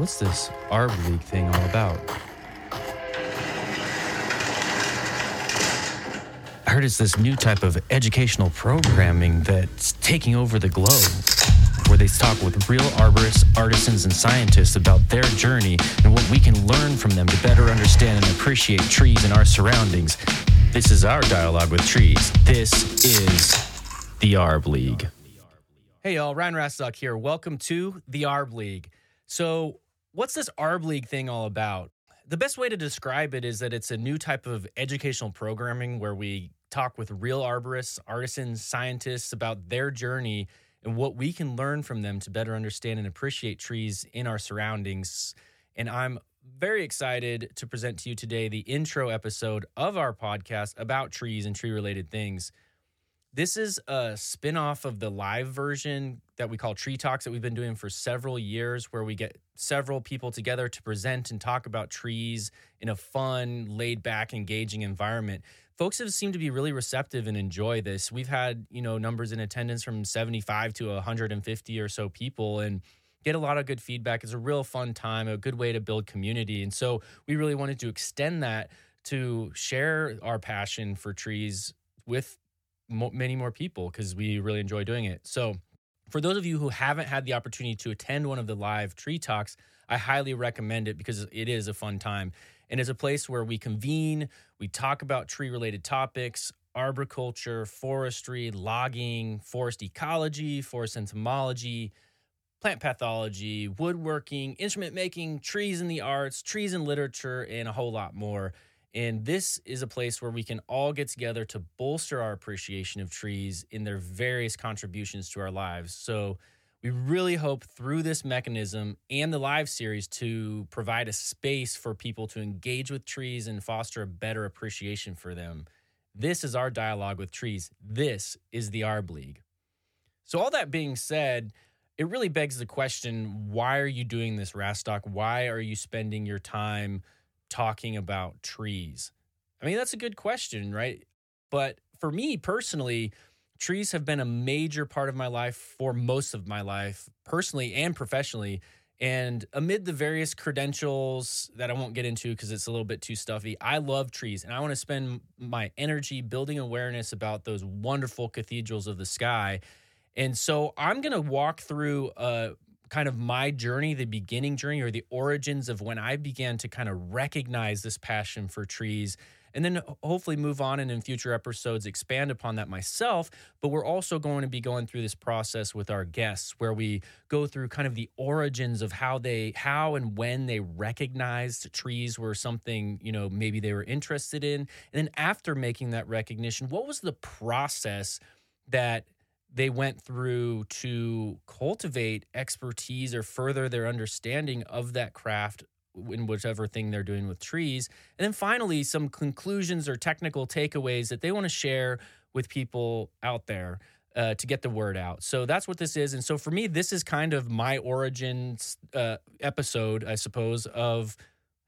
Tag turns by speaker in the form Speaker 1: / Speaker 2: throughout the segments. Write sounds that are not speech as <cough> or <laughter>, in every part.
Speaker 1: what's this Arb League thing all about? I heard it's this new type of educational programming that's taking over the globe, where they talk with real arborists, artisans, and scientists about their journey and what we can learn from them to better understand and appreciate trees and our surroundings. This is our dialogue with trees. This is the Arb League. Hey, y'all, Ryan Rastok here. Welcome to the Arb League. So, what's this Arb League thing all about? The best way to describe it is that it's a new type of educational programming where we talk with real arborists, artisans, scientists about their journey and what we can learn from them to better understand and appreciate trees in our surroundings. And I'm very excited to present to you today the intro episode of our podcast about trees and tree related things. This is a spin-off of the live version that we call Tree Talks that we've been doing for several years where we get several people together to present and talk about trees in a fun, laid-back, engaging environment. Folks have seemed to be really receptive and enjoy this. We've had, you know, numbers in attendance from 75 to 150 or so people and get a lot of good feedback. It's a real fun time, a good way to build community. And so we really wanted to extend that to share our passion for trees with mo- many more people because we really enjoy doing it. So, for those of you who haven't had the opportunity to attend one of the live tree talks, I highly recommend it because it is a fun time and it's a place where we convene, we talk about tree related topics, arboriculture, forestry, logging, forest ecology, forest entomology, plant pathology, woodworking, instrument making, trees in the arts, trees in literature, and a whole lot more. And this is a place where we can all get together to bolster our appreciation of trees in their various contributions to our lives. So, we really hope through this mechanism and the live series to provide a space for people to engage with trees and foster a better appreciation for them. This is our dialogue with trees. This is the Arb League. So, all that being said, it really begs the question why are you doing this, Rastok? Why are you spending your time? Talking about trees? I mean, that's a good question, right? But for me personally, trees have been a major part of my life for most of my life, personally and professionally. And amid the various credentials that I won't get into because it's a little bit too stuffy, I love trees and I want to spend my energy building awareness about those wonderful cathedrals of the sky. And so I'm going to walk through uh, kind of my journey, the beginning journey or the origins of when I began to kind of recognize this passion for trees and then hopefully move on and in future episodes expand upon that myself. But we're also going to be going through this process with our guests where we go through kind of the origins of how they, how and when they recognized trees were something, you know, maybe they were interested in. And then after making that recognition, what was the process that they went through to cultivate expertise or further their understanding of that craft in whichever thing they're doing with trees. And then finally, some conclusions or technical takeaways that they want to share with people out there uh, to get the word out. So that's what this is. And so for me, this is kind of my origins uh, episode, I suppose, of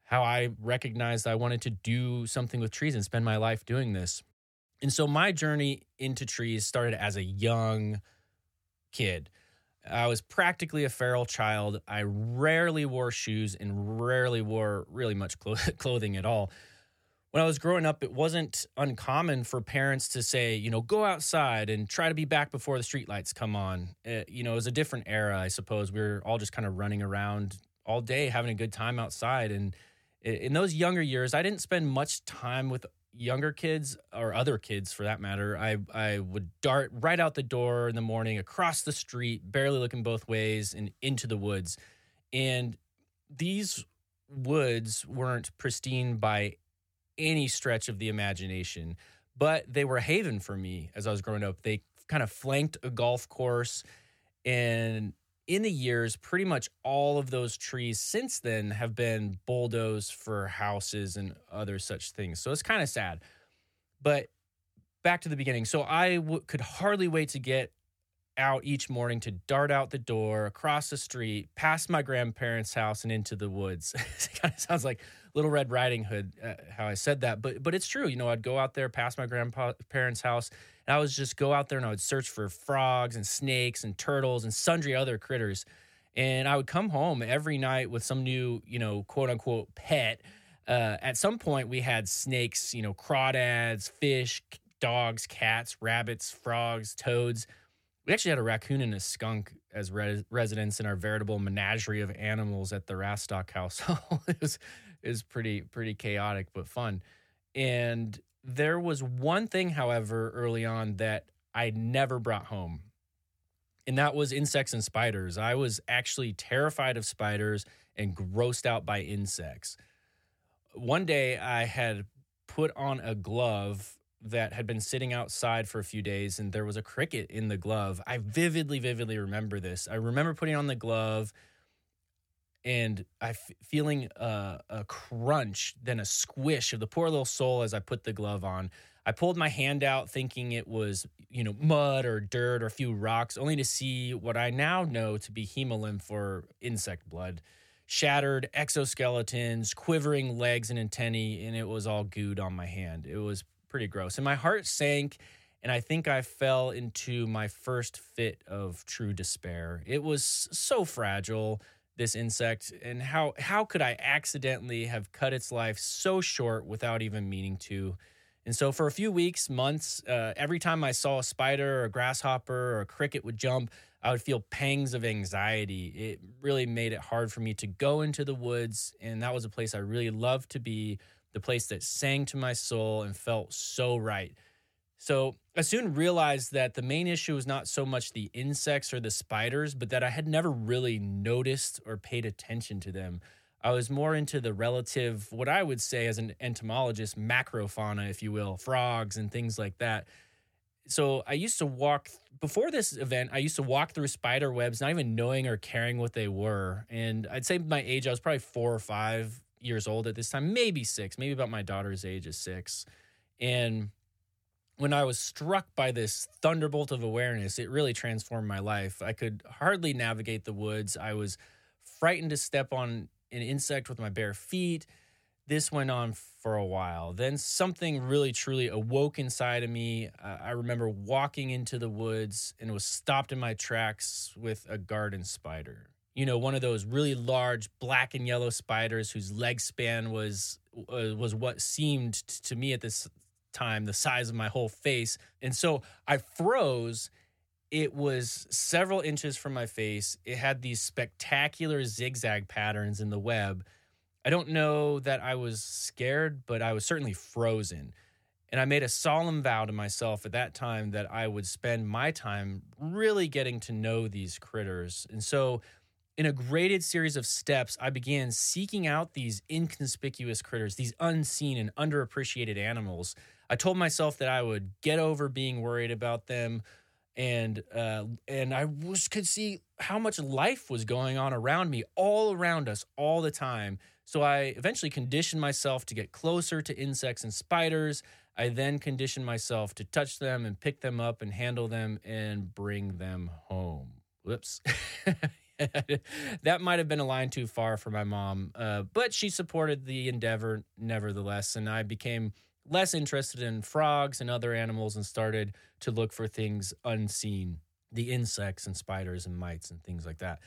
Speaker 1: how I recognized I wanted to do something with trees and spend my life doing this. And so my journey into trees started as a young kid. I was practically a feral child. I rarely wore shoes and rarely wore really much <laughs> clothing at all. When I was growing up, it wasn't uncommon for parents to say, you know, go outside and try to be back before the streetlights come on. It, you know, it was a different era, I suppose. We were all just kind of running around all day, having a good time outside. And eh, in those younger years, I didn't spend much time with younger kids or other kids for that matter, I I would dart right out the door in the morning, across the street, barely looking both ways, and into the woods. And these woods weren't pristine by any stretch of the imagination, but they were a haven for me as I was growing up. They kind of flanked a golf course and in the years, pretty much all of those trees since then have been bulldozed for houses and other such things. So it's kind of sad. But back to the beginning. So I w- could hardly wait to get out each morning to dart out the door, across the street, past my grandparents' house, and into the woods. <laughs> it kind of sounds like Little Red Riding Hood, uh, how I said that, but but it's true. You know, I'd go out there past my grandparents' house, and I would just go out there and I would search for frogs and snakes and turtles and sundry other critters. And I would come home every night with some new, you know, quote unquote pet. Uh, at some point, we had snakes, you know, crawdads, fish, dogs, cats, rabbits, frogs, toads. We actually had a raccoon and a skunk as res- residents in our veritable menagerie of animals at the Rastok household. <laughs> it was was pretty pretty chaotic but fun. And there was one thing, however, early on that I never brought home, and that was insects and spiders. I was actually terrified of spiders and grossed out by insects. One day I had put on a glove that had been sitting outside for a few days and there was a cricket in the glove. I vividly, vividly remember this. I remember putting on the glove and I f- feeling a, a crunch, then a squish of the poor little soul as I put the glove on. I pulled my hand out thinking it was, you know, mud or dirt or a few rocks, only to see what I now know to be hemolymph or insect blood. Shattered exoskeletons, quivering legs and antennae, and it was all gooed on my hand. It was pretty gross. And my heart sank, and I think I fell into my first fit of true despair. It was so fragile, this insect, and how how could I accidentally have cut its life so short without even meaning to? And so, for a few weeks, months, uh, every time I saw a spider or a grasshopper or a cricket would jump, I would feel pangs of anxiety. It really made it hard for me to go into the woods. And that was a place I really loved to be, the place that sang to my soul and felt so right. So I soon realized that the main issue was not so much the insects or the spiders, but that I had never really noticed or paid attention to them. I was more into the relative, what I would say as an entomologist, macrofauna, if you will, frogs and things like that. So I used to walk before this event. I used to walk through spider webs, not even knowing or caring what they were. And I'd say my age, I was probably four or five years old at this time, maybe six, maybe about my daughter's age is six. And when I was struck by this thunderbolt of awareness, it really transformed my life. I could hardly navigate the woods. I was frightened to step on an insect with my bare feet. This went on for a while. Then something really truly awoke inside of me. Uh, I remember walking into the woods and was stopped in my tracks with a garden spider you know, one of those really large black and yellow spiders whose leg span was uh, was what seemed to me at this time the size of my whole face. And so I froze. It was several inches from my face. It had these spectacular zigzag patterns in the web. I don't know that I was scared, but I was certainly frozen. And I made a solemn vow to myself at that time that I would spend my time really getting to know these critters. And so in a graded series of steps, I began seeking out these inconspicuous critters, these unseen and underappreciated animals. I told myself that I would get over being worried about them, and uh, and I was, could see how much life was going on around me, all around us, all the time. So I eventually conditioned myself to get closer to insects and spiders. I then conditioned myself to touch them and pick them up and handle them and bring them home. Whoops. <laughs> that might have been a line too far for my mom, uh, but she supported the endeavor nevertheless, and I became less interested in frogs and other animals and started to look for things unseen the insects and spiders and mites and things like that.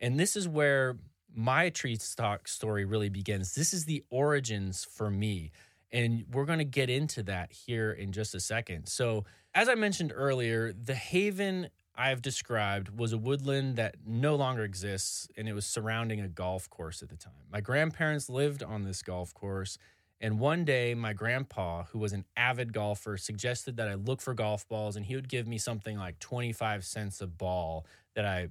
Speaker 1: And this is where my tree stock story really begins. This is the origins for me. And we're going to get into that here in just a second. So, as I mentioned earlier, the Haven I've described was a woodland that no longer exists, and it was surrounding a golf course at the time. My grandparents lived on this golf course, and one day my grandpa, who was an avid golfer, suggested that I look for golf balls, and he would give me something like 25 cents a ball that I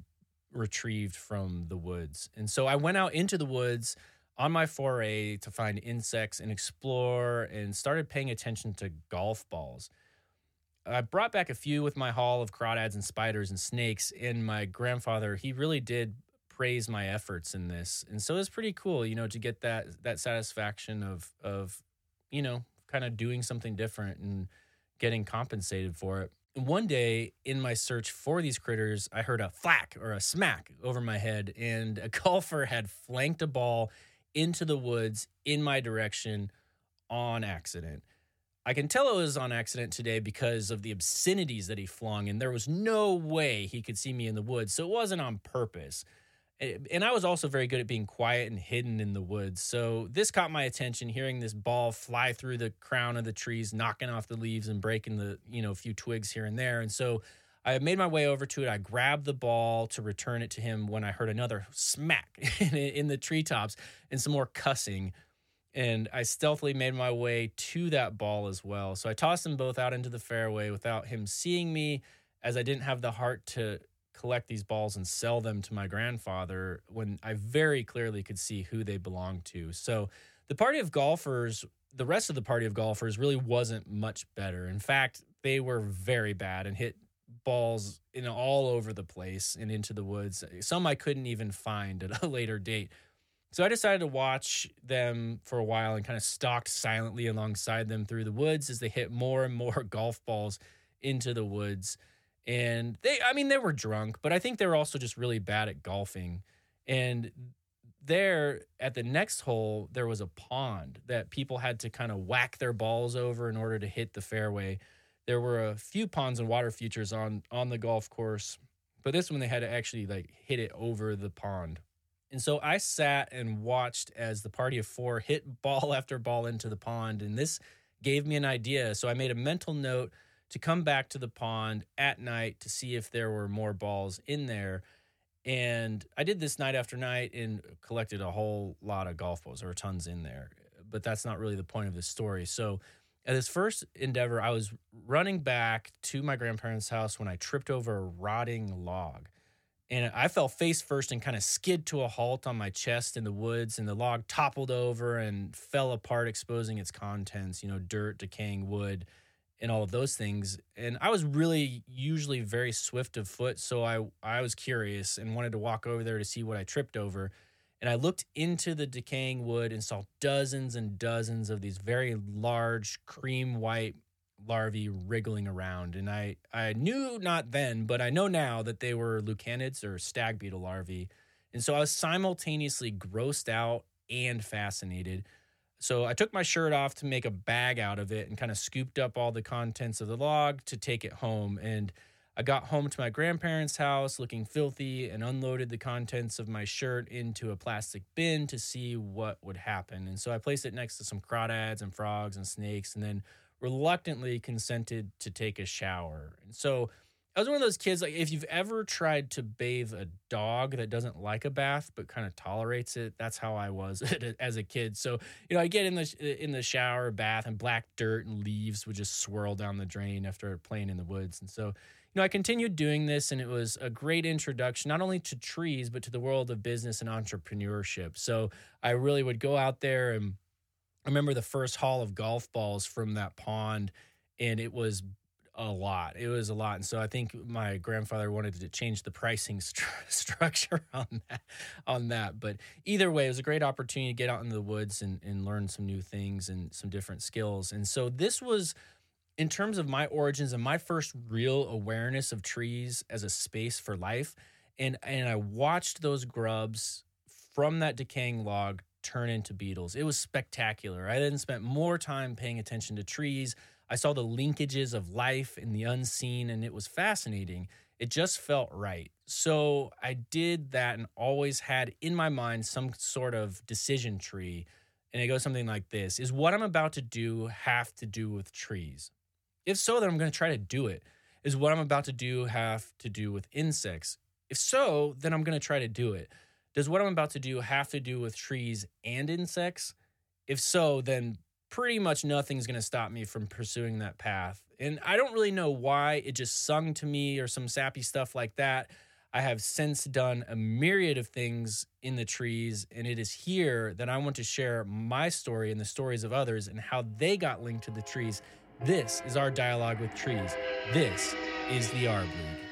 Speaker 1: retrieved from the woods. And so I went out into the woods on my foray to find insects and explore and started paying attention to golf balls. I brought back a few with my haul of crawdads and spiders and snakes. And my grandfather, he really did praise my efforts in this, and so it's pretty cool, you know, to get that that satisfaction of of you know kind of doing something different and getting compensated for it. And one day in my search for these critters, I heard a flack or a smack over my head, and a <laughs> golfer had flanked a ball into the woods in my direction on accident. I can tell it was on accident today because of the obscenities that he flung, and there was no way he could see me in the woods. So it wasn't on purpose. And I was also very good at being quiet and hidden in the woods. So this caught my attention, hearing this ball fly through the crown of the trees, knocking off the leaves and breaking the, you know, a few twigs here and there. And so I made my way over to it. I grabbed the ball to return it to him when I heard another smack <laughs> in, the treetops and some more cussing. And I stealthily made my way to that ball as well. So I tossed them both out into the fairway without him seeing me, as I didn't have the heart to collect these balls and sell them to my grandfather when I very clearly could see who they belonged to. So the party of golfers, the rest of the party of golfers really wasn't much better. In fact, they were very bad and hit balls in all over the place and into the woods. Some I couldn't even find at a <laughs> later date. So I decided to watch them for a while and kind of stalked silently alongside them through the woods as they hit more and more <laughs> golf balls into the woods and they i mean they were drunk but i think they were also just really bad at golfing. And there at the next hole there was a pond that people had to kind of whack their balls over in order to hit the fairway. There were a few ponds and water features on on the golf course but this one they had to actually like hit it over the pond. And so i sat and watched as the party of four hit ball <laughs> after ball into the pond and this gave me an idea. So i made a mental note to come back to the pond at night to see if there were more balls in there. And I did this night after night and collected a whole lot of golf balls. There were tons in there, but that's not really the point of this story. So, at this first endeavor, I was running back to my grandparents' house when I tripped over a rotting log. And I fell face first and kind of skid to a halt on my chest in the woods, and the log toppled over and fell apart, exposing its contents, you know, dirt, decaying wood and all of those things. And I was really usually very swift of foot, so I I was curious and wanted to walk over there to see what I tripped over. And I looked into the decaying wood and saw dozens and dozens of these very large cream white larvae wriggling around. And I I knew not then, but I know now that they were lucanids or stag beetle larvae. And so I was simultaneously grossed out and fascinated. So I took my shirt off to make a bag out of it and kind of scooped up all the contents of the log to take it home. And I got home to my grandparents' house looking filthy and unloaded the contents of my shirt into a plastic bin to see what would happen. And so I placed it next to some crawdads and frogs and snakes and then reluctantly consented to take a shower. And so I was one of those kids like if you've ever tried to bathe a dog that doesn't like a bath but kind of tolerates it, that's how I was <laughs> as a kid. So you know, I get in the in the shower, bath, and black dirt and leaves would just swirl down the drain after playing in the woods. And so you know, I continued doing this, and it was a great introduction not only to trees but to the world of business and entrepreneurship. So I really would go out there and I remember the first haul of golf balls from that pond and it was a lot. It was a lot, and so I think my grandfather wanted to change the pricing <laughs> st- structure <laughs> on that. On that, but either way, it was a great opportunity to get out into the woods and, and learn some new things and some different skills. And so this was, in terms of my origins and my first real awareness of trees as a space for life. And and I watched those grubs from that decaying log turn into beetles. It was spectacular. I then spent more time paying attention to trees I saw the linkages of life in the unseen, and it was fascinating. It just felt right. So I did that and always had in my mind some sort of decision tree. And it goes something like this Is what I'm about to do have to do with trees? If so, then I'm going to try to do it. Is what I'm about to do have to do with insects? If so, then I'm going to try to do it. Does what I'm about to do have to do with trees and insects? If so, then pretty much nothing's going to stop me from pursuing that path. And I don't really know why it just sung to me or some sappy stuff like that. I have since done a myriad of things in the trees, and it is here that I want to share my story and the stories of others and how they got linked to the trees. This is our dialogue with trees. This is the Arb League.